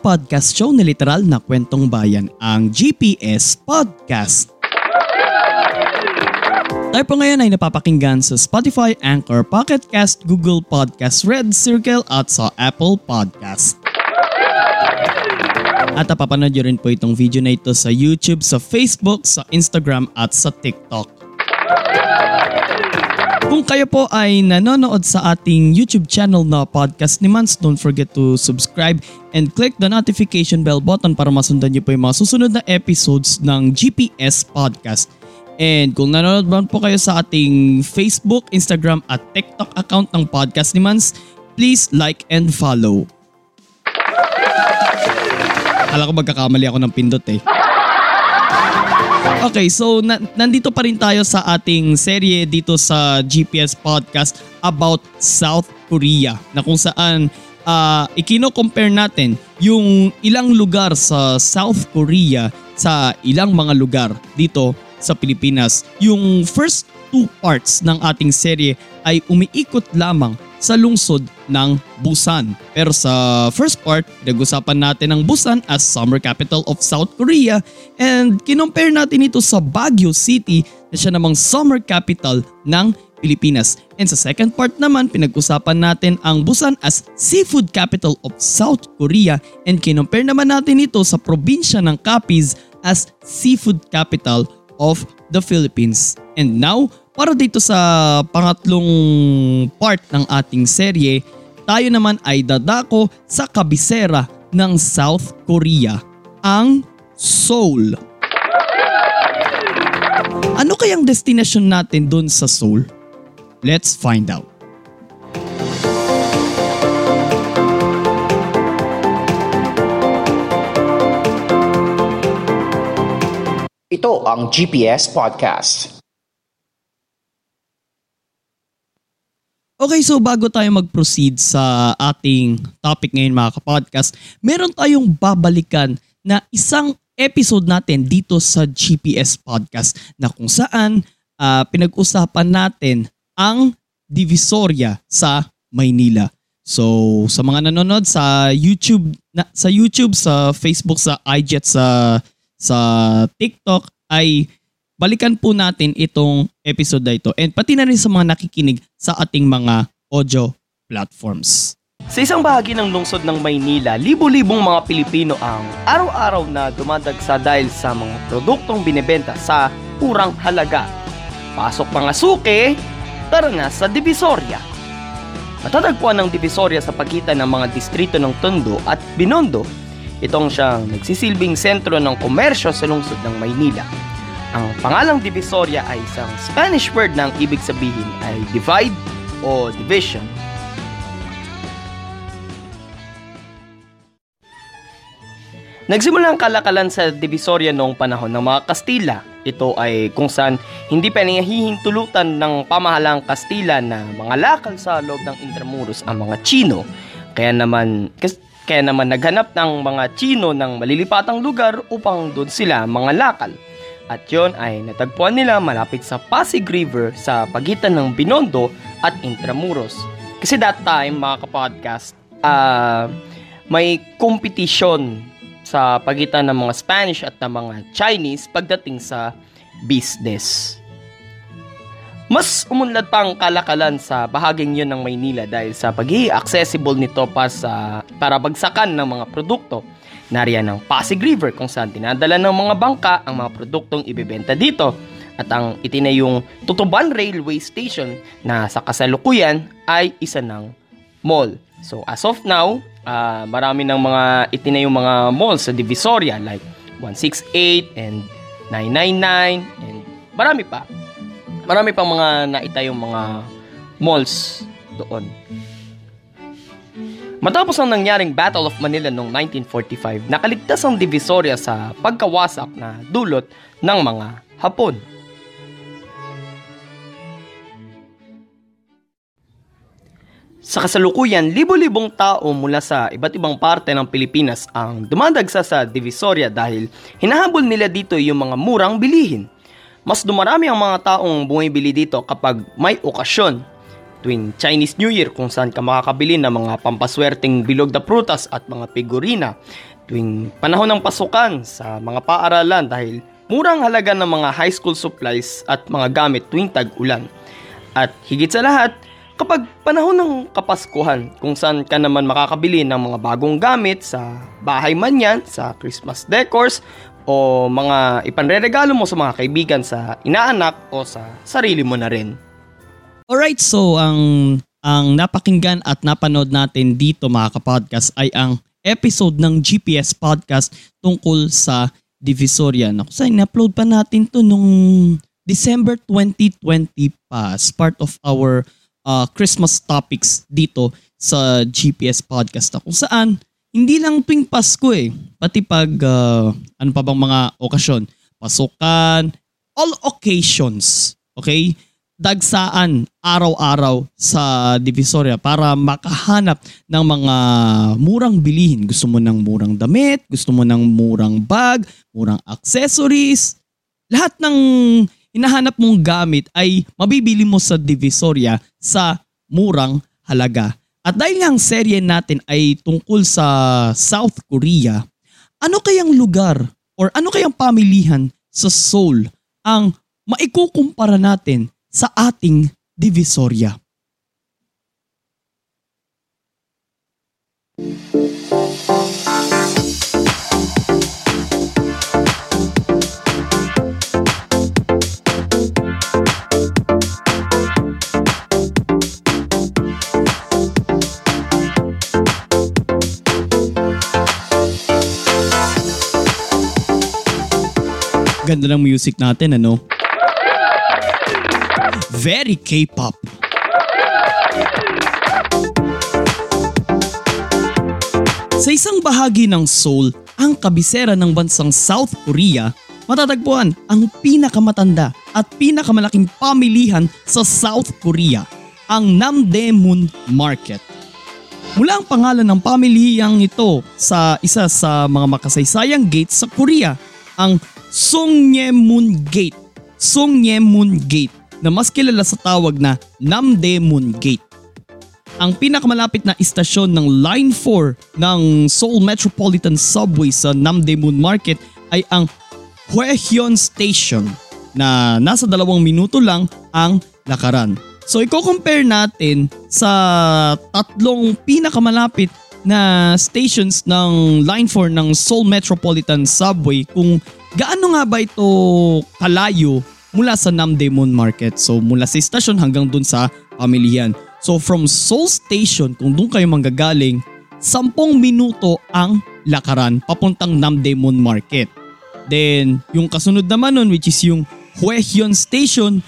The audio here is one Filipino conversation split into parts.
Ang podcast show na literal na kwentong bayan, ang GPS Podcast. Tayo po ngayon ay napapakinggan sa Spotify, Anchor, Pocket Cast, Google Podcast, Red Circle at sa Apple Podcast. At napapanood nyo rin po itong video na ito sa YouTube, sa Facebook, sa Instagram at sa TikTok. Kung kayo po ay nanonood sa ating YouTube channel na Podcast ni Mans, don't forget to subscribe and click the notification bell button para masundan niyo po yung mga susunod na episodes ng GPS Podcast. And kung nanonood man po kayo sa ating Facebook, Instagram at TikTok account ng Podcast ni Mans, please like and follow. Kala ko magkakamali ako ng pindot eh. Okay, so na- nandito pa rin tayo sa ating serye dito sa GPS Podcast about South Korea na kung saan uh, ikino-compare natin yung ilang lugar sa South Korea sa ilang mga lugar dito sa Pilipinas. Yung first two parts ng ating serye ay umiikot lamang sa lungsod ng Busan. Pero sa first part, nag-usapan natin ang Busan as summer capital of South Korea and kinompare natin ito sa Baguio City na siya namang summer capital ng Pilipinas. And sa second part naman, pinag-usapan natin ang Busan as seafood capital of South Korea and kinompare naman natin ito sa probinsya ng Capiz as seafood capital of the Philippines. And now, para dito sa pangatlong part ng ating serye, tayo naman ay dadako sa kabisera ng South Korea, ang Seoul. Ano kayang destination natin dun sa Seoul? Let's find out. Ito ang GPS Podcast. Okay, so bago tayo mag-proceed sa ating topic ngayon mga kapodcast, meron tayong babalikan na isang episode natin dito sa GPS Podcast na kung saan uh, pinag-usapan natin ang Divisoria sa Maynila. So sa mga nanonood sa YouTube, na, sa YouTube, sa Facebook, sa IG at sa sa TikTok ay balikan po natin itong episode na ito and pati na rin sa mga nakikinig sa ating mga audio platforms. Sa isang bahagi ng lungsod ng Maynila, libo-libong mga Pilipino ang araw-araw na dumadagsa dahil sa mga produktong binebenta sa kurang halaga. Pasok mga suke, tara na sa Divisoria. Matatagpuan ng Divisoria sa pagitan ng mga distrito ng Tondo at Binondo. Itong siyang nagsisilbing sentro ng komersyo sa lungsod ng Maynila. Ang pangalang Divisoria ay isang Spanish word na ang ibig sabihin ay divide o division. Nagsimula ang kalakalan sa Divisoria noong panahon ng mga Kastila. Ito ay kung saan hindi pa nahihintulutan ng pamahalang Kastila na mga lakal sa loob ng Intramuros ang mga Chino. Kaya naman, kaya naman naghanap ng mga Chino ng malilipatang lugar upang doon sila mga lakal. At yon ay natagpuan nila malapit sa Pasig River sa pagitan ng Binondo at Intramuros. Kasi that time, mga kapodcast, uh, may competition sa pagitan ng mga Spanish at ng mga Chinese pagdating sa business. Mas umunlad pa ang kalakalan sa bahaging yon ng Maynila dahil sa pagiging accessible nito pa sa para bagsakan ng mga produkto. Nariyan ang Pasig River kung saan dinadala ng mga bangka ang mga produktong ibebenta dito at ang itinayong Tutuban Railway Station na sa kasalukuyan ay isa ng mall. So as of now, uh, marami ng mga itinayong mga malls sa Divisoria like 168 and 999 and marami pa. Marami pang mga naitayong mga malls doon. Matapos ang nangyaring Battle of Manila noong 1945, nakaligtas ang Divisoria sa pagkawasak na dulot ng mga Hapon. Sa kasalukuyan, libo-libong tao mula sa iba't ibang parte ng Pilipinas ang dumadagsa sa Divisoria dahil hinahabol nila dito yung mga murang bilihin. Mas dumarami ang mga taong bumibili dito kapag may okasyon. Tuwing Chinese New Year kung saan ka makakabili ng mga pampaswerteng bilog na prutas at mga figurina. Tuwing panahon ng pasukan sa mga paaralan dahil murang halaga ng mga high school supplies at mga gamit tuwing tag-ulan. At higit sa lahat, kapag panahon ng Kapaskuhan kung saan ka naman makakabili ng mga bagong gamit sa bahay man yan, sa Christmas decors, o mga ipanreregalo mo sa mga kaibigan sa inaanak o sa sarili mo na rin. Alright, so ang ang napakinggan at napanood natin dito mga kapodcast ay ang episode ng GPS podcast tungkol sa Divisoria. Naku, sa in-upload pa natin to nung December 2020 pa as part of our uh, Christmas topics dito sa GPS podcast na kung saan hindi lang tuwing Pasko eh, pati pag uh, ano pa bang mga okasyon, pasukan, all occasions, okay? Dagsaan araw-araw sa Divisoria para makahanap ng mga murang bilihin. Gusto mo ng murang damit, gusto mo ng murang bag, murang accessories, lahat ng hinahanap mong gamit ay mabibili mo sa Divisoria sa murang halaga. At dahil ang serye natin ay tungkol sa South Korea, ano kayang lugar or ano kayang pamilihan sa Seoul ang maikukumpara natin sa ating Divisoria? Ganda ng music natin, ano? Very K-pop. Sa isang bahagi ng Seoul, ang kabisera ng bansang South Korea, matatagpuan ang pinakamatanda at pinakamalaking pamilihan sa South Korea, ang Namdaemun Market. Mula ang pangalan ng pamilihang ito sa isa sa mga makasaysayang gate sa Korea, ang Songyemun Gate. Songyemun Gate na mas kilala sa tawag na Namdaemun Gate. Ang pinakamalapit na istasyon ng Line 4 ng Seoul Metropolitan Subway sa Namdaemun Market ay ang Hwaehyun Station na nasa dalawang minuto lang ang lakaran. So i-compare natin sa tatlong pinakamalapit na stations ng Line 4 ng Seoul Metropolitan Subway kung gaano nga ba ito kalayo mula sa Namdaemun Market. So mula sa istasyon hanggang dun sa pamilihan. So from Seoul Station, kung doon kayo manggagaling, 10 minuto ang lakaran papuntang Namdaemun Market. Then, yung kasunod naman nun which is yung Hwaehyun Station,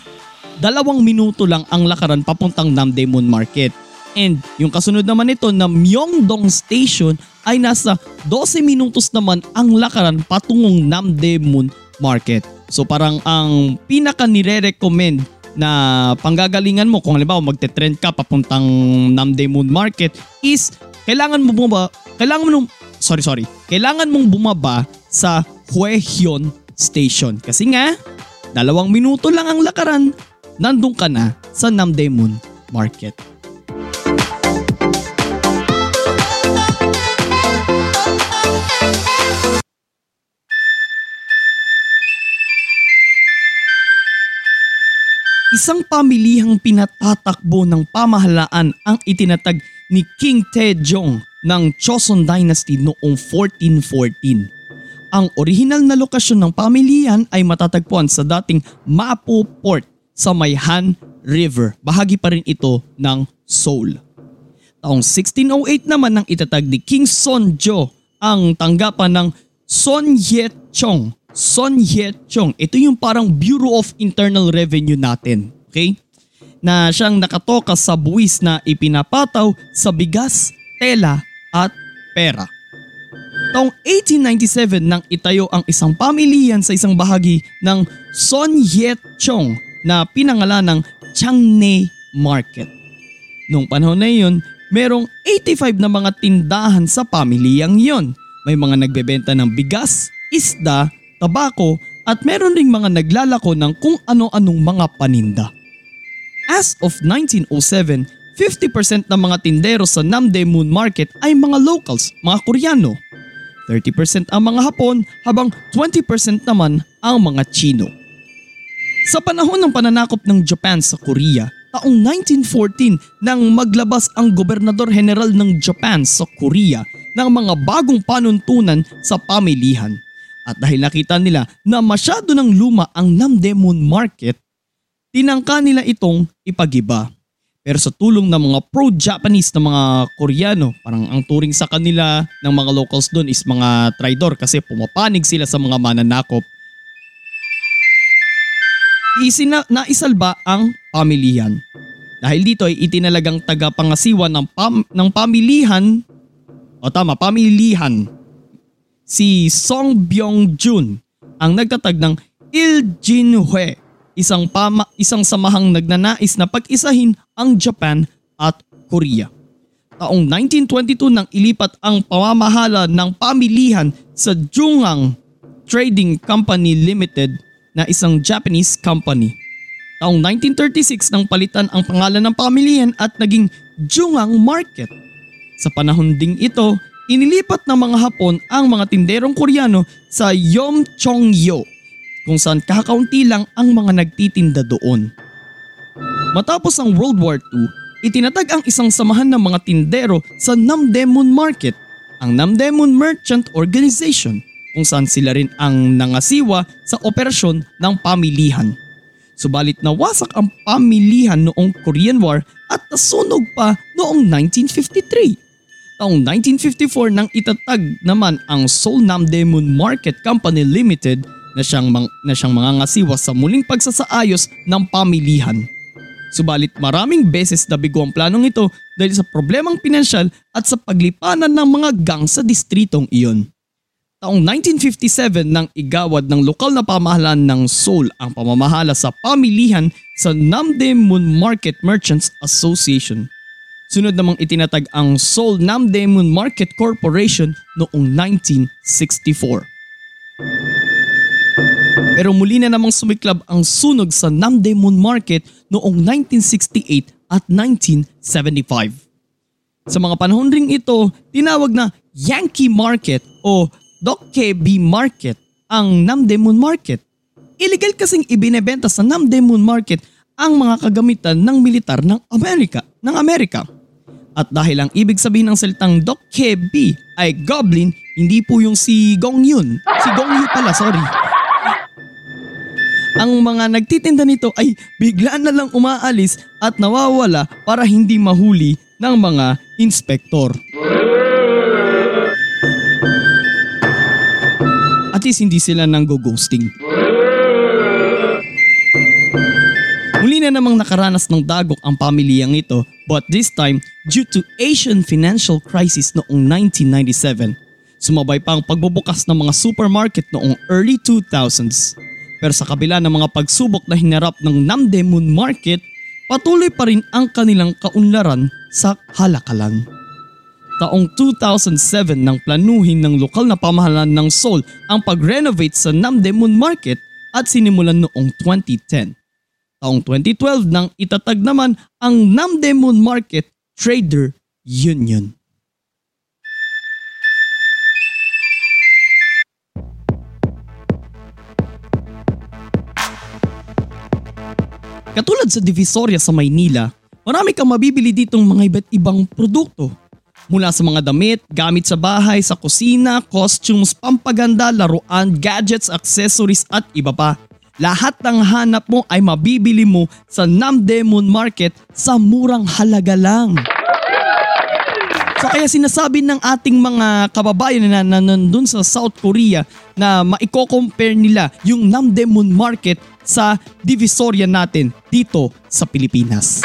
dalawang minuto lang ang lakaran papuntang Namdaemun Market. And yung kasunod naman nito na Myeongdong Station ay nasa 12 minutos naman ang lakaran patungong Namdaemun Market. So parang ang pinaka nire-recommend na panggagalingan mo kung halimbawa magte-trend ka papuntang Namdaemun Market is kailangan mo bumaba, kailangan mo sorry sorry, kailangan mong bumaba sa Hwaehyun Station. Kasi nga, dalawang minuto lang ang lakaran, nandun ka na sa Namdaemun Market. Isang pamilihang pinatatakbo ng pamahalaan ang itinatag ni King Taejong ng Joseon Dynasty noong 1414. Ang orihinal na lokasyon ng pamilihan ay matatagpuan sa dating Mapo Port sa Mayhan River. Bahagi pa rin ito ng Seoul. Taong 1608 naman nang itatag ni King Sonjo ang tanggapan ng Son Yet-chong Son Ye-chong. Ito yung parang Bureau of Internal Revenue natin. Okay? Na siyang nakatoka sa buwis na ipinapataw sa bigas, tela at pera. Taong 1897 nang itayo ang isang pamilihan sa isang bahagi ng Son Yet Chong na pinangalan ng Changne Market. Noong panahon na iyon, merong 85 na mga tindahan sa pamiliyang yon. May mga nagbebenta ng bigas, isda, tabako at meron ring mga naglalako ng kung ano-anong mga paninda. As of 1907, 50% ng mga tindero sa Namdaemun Market ay mga locals, mga Koreano. 30% ang mga Hapon habang 20% naman ang mga Chino. Sa panahon ng pananakop ng Japan sa Korea, taong 1914 nang maglabas ang gobernador general ng Japan sa Korea ng mga bagong panuntunan sa pamilihan. At dahil nakita nila na masyado ng luma ang Namdaemun Market, tinangka nila itong ipagiba. Pero sa tulong ng mga pro-Japanese na mga Koreano, parang ang turing sa kanila ng mga locals doon is mga traidor kasi pumapanig sila sa mga mananakop. Isina, naisalba ang pamilihan. Dahil dito ay itinalagang tagapangasiwa ng, pam, ng pamilihan, o tama, pamilihan, si Song Byung-jun ang nagtatag ng Il Jinhue isang pama, isang samahang nagnanais na pag-isahin ang Japan at Korea. Taong 1922 nang ilipat ang pamamahala ng pamilihan sa Jungang Trading Company Limited na isang Japanese company. Taong 1936 nang palitan ang pangalan ng pamilihan at naging Jungang Market. Sa panahon ding ito, inilipat ng mga Hapon ang mga tinderong Koreano sa Yomchongyo kung saan kakaunti lang ang mga nagtitinda doon. Matapos ang World War II, itinatag ang isang samahan ng mga tindero sa Namdaemun Market, ang Namdaemun Merchant Organization kung saan sila rin ang nangasiwa sa operasyon ng pamilihan. Subalit nawasak ang pamilihan noong Korean War at nasunog pa noong 1953. Taong 1954 nang itatag naman ang Seoul Namdaemun Market Company Limited na siyang, mang, na siyang mangangasiwa sa muling pagsasaayos ng pamilihan. Subalit maraming beses nabigo ang planong ito dahil sa problemang pinansyal at sa paglipanan ng mga gang sa distritong iyon. Taong 1957 nang igawad ng lokal na pamahalaan ng Seoul ang pamamahala sa pamilihan sa Namdaemun Market Merchants Association. Sunod namang itinatag ang Seoul Namdaemun Market Corporation noong 1964. Pero muli na namang sumiklab ang sunog sa Namdaemun Market noong 1968 at 1975. Sa mga panahon ring ito, tinawag na Yankee Market o Dokkebi Market ang Namdaemun Market. Illegal kasing ibinebenta sa Namdaemun Market ang mga kagamitan ng militar ng Amerika, ng Amerika. At dahil ang ibig sabihin ng salitang Dokkebi ay goblin, hindi po yung si Gong Yun. Si Gong Yu pala, sorry ang mga nagtitinda nito ay bigla na lang umaalis at nawawala para hindi mahuli ng mga inspektor. At least hindi sila nang go-ghosting. Na namang nakaranas ng dagok ang pamilyang ito but this time due to Asian financial crisis noong 1997. Sumabay pa ang pagbubukas ng mga supermarket noong early 2000s. Pero sa kabila ng mga pagsubok na hinarap ng Namdaemun Market, patuloy pa rin ang kanilang kaunlaran sa halakalan. Taong 2007 nang planuhin ng lokal na pamahalaan ng Seoul ang pag-renovate sa Namdaemun Market at sinimulan noong 2010. Taong 2012 nang itatag naman ang Namdaemun Market Trader Union. Katulad sa Divisoria sa Maynila, marami kang mabibili ditong mga iba't ibang produkto. Mula sa mga damit, gamit sa bahay, sa kusina, costumes, pampaganda, laruan, gadgets, accessories at iba pa. Lahat ng hanap mo ay mabibili mo sa Namdaemun Market sa murang halaga lang. So kaya sinasabi ng ating mga kababayan na, na nandun sa South Korea na maiko-compare nila yung Namdaemun Market sa divisoria natin dito sa Pilipinas.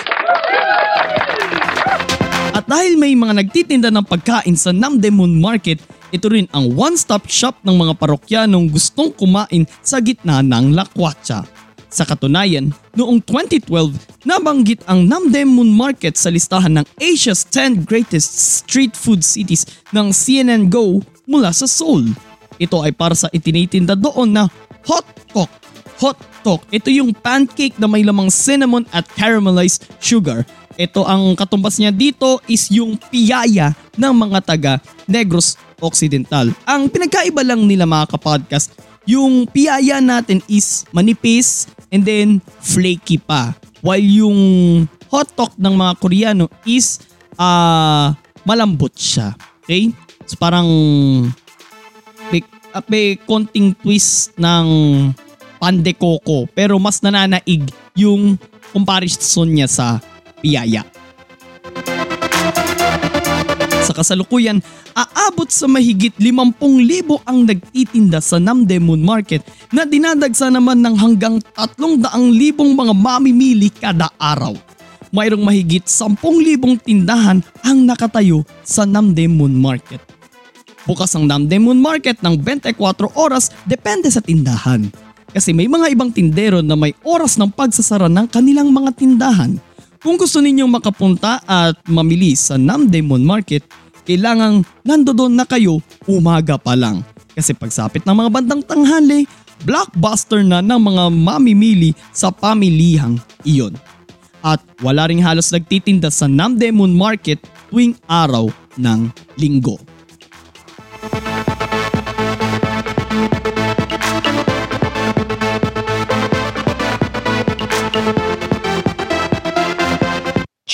At dahil may mga nagtitinda ng pagkain sa Namdemon Market, ito rin ang one-stop shop ng mga parokyanong gustong kumain sa gitna ng Lakwatsa. Sa katunayan, noong 2012, nabanggit ang Namdemon Market sa listahan ng Asia's 10 Greatest Street Food Cities ng CNN Go mula sa Seoul. Ito ay para sa itinitinda doon na Hot Tok. Hot Tok, ito yung pancake na may lamang cinnamon at caramelized sugar. Ito ang katumbas niya dito is yung piyaya ng mga taga Negros Occidental. Ang pinagkaiba lang nila mga kapodcast, yung piyaya natin is manipis and then flaky pa. While yung hot dog ng mga Koreano is uh, malambot siya. Okay? So parang may, uh, may konting twist ng pande coco pero mas nananaig yung comparison niya sa piyaya. Sa kasalukuyan, aabot sa mahigit 50,000 ang nagtitinda sa Namdemon Market na dinadagsa naman ng hanggang 300,000 mga mamimili kada araw. Mayroong mahigit 10,000 tindahan ang nakatayo sa Namdemon Market. Bukas ang Namdemon Market ng 24 oras depende sa tindahan. Kasi may mga ibang tindero na may oras ng pagsasara ng kanilang mga tindahan. Kung gusto ninyong makapunta at mamili sa Namdemon Market, kailangang nandoon na kayo umaga pa lang. Kasi pagsapit ng mga bandang tanghali, blockbuster na ng mga mamimili sa pamilihang iyon. At wala ring halos nagtitinda sa Namdemon Market tuwing araw ng linggo.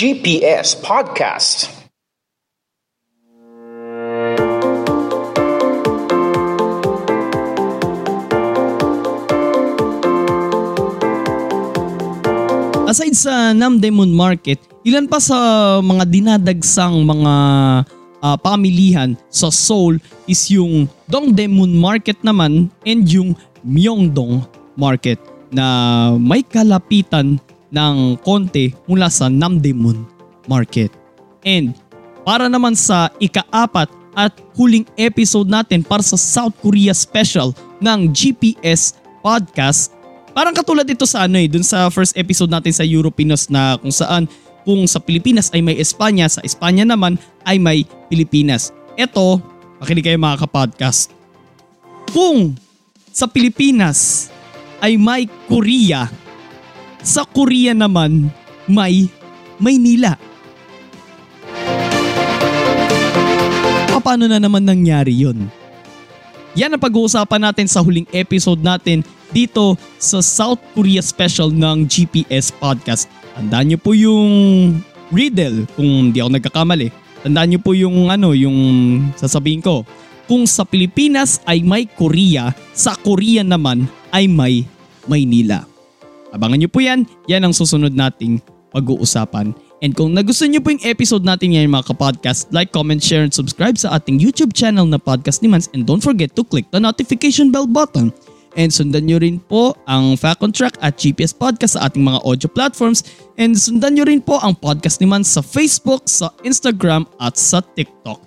GPS Podcast. Aside sa Namdemon Market, ilan pa sa mga dinadagsang mga uh, pamilihan sa Seoul is yung Dongdaemun Market naman and yung Myeongdong Market na may kalapitan ng konti mula sa Namdaemun Market. And para naman sa ikaapat at huling episode natin para sa South Korea special ng GPS Podcast Parang katulad ito sa ano eh, dun sa first episode natin sa Europinos na kung saan kung sa Pilipinas ay may Espanya, sa Espanya naman ay may Pilipinas. Ito, makinig kayo mga kapodcast. Kung sa Pilipinas ay may Korea, sa Korea naman may Maynila. Paano na naman nangyari yun? Yan ang pag-uusapan natin sa huling episode natin dito sa South Korea special ng GPS Podcast. Tandaan niyo po yung riddle kung hindi ako nagkakamali. Tandaan niyo po yung ano, yung sasabihin ko. Kung sa Pilipinas ay may Korea, sa Korea naman ay may Maynila. Abangan niyo po yan. Yan ang susunod nating pag-uusapan. And kung nagustuhan niyo po yung episode natin ngayon mga kapodcast, like, comment, share, and subscribe sa ating YouTube channel na Podcast ni Mans and don't forget to click the notification bell button And sundan nyo rin po ang Fact Track at GPS Podcast sa ating mga audio platforms. And sundan nyo rin po ang podcast ni Man sa Facebook, sa Instagram at sa TikTok.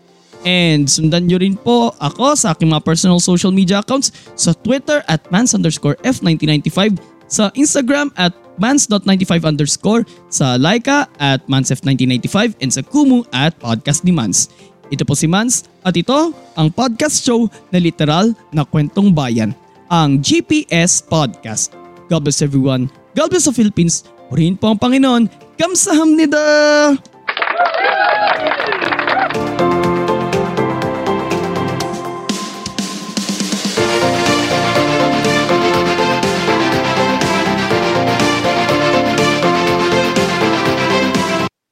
And sundan nyo rin po ako sa aking mga personal social media accounts sa Twitter at mans underscore F1995, sa Instagram at mans.95 underscore, sa Laika at mansf1995, and sa Kumu at podcast ni Mans. Ito po si Mans at ito ang podcast show na literal na kwentong bayan ang GPS Podcast. God bless everyone. God bless the Philippines. Purihin po ang Panginoon. Kamsahamnida!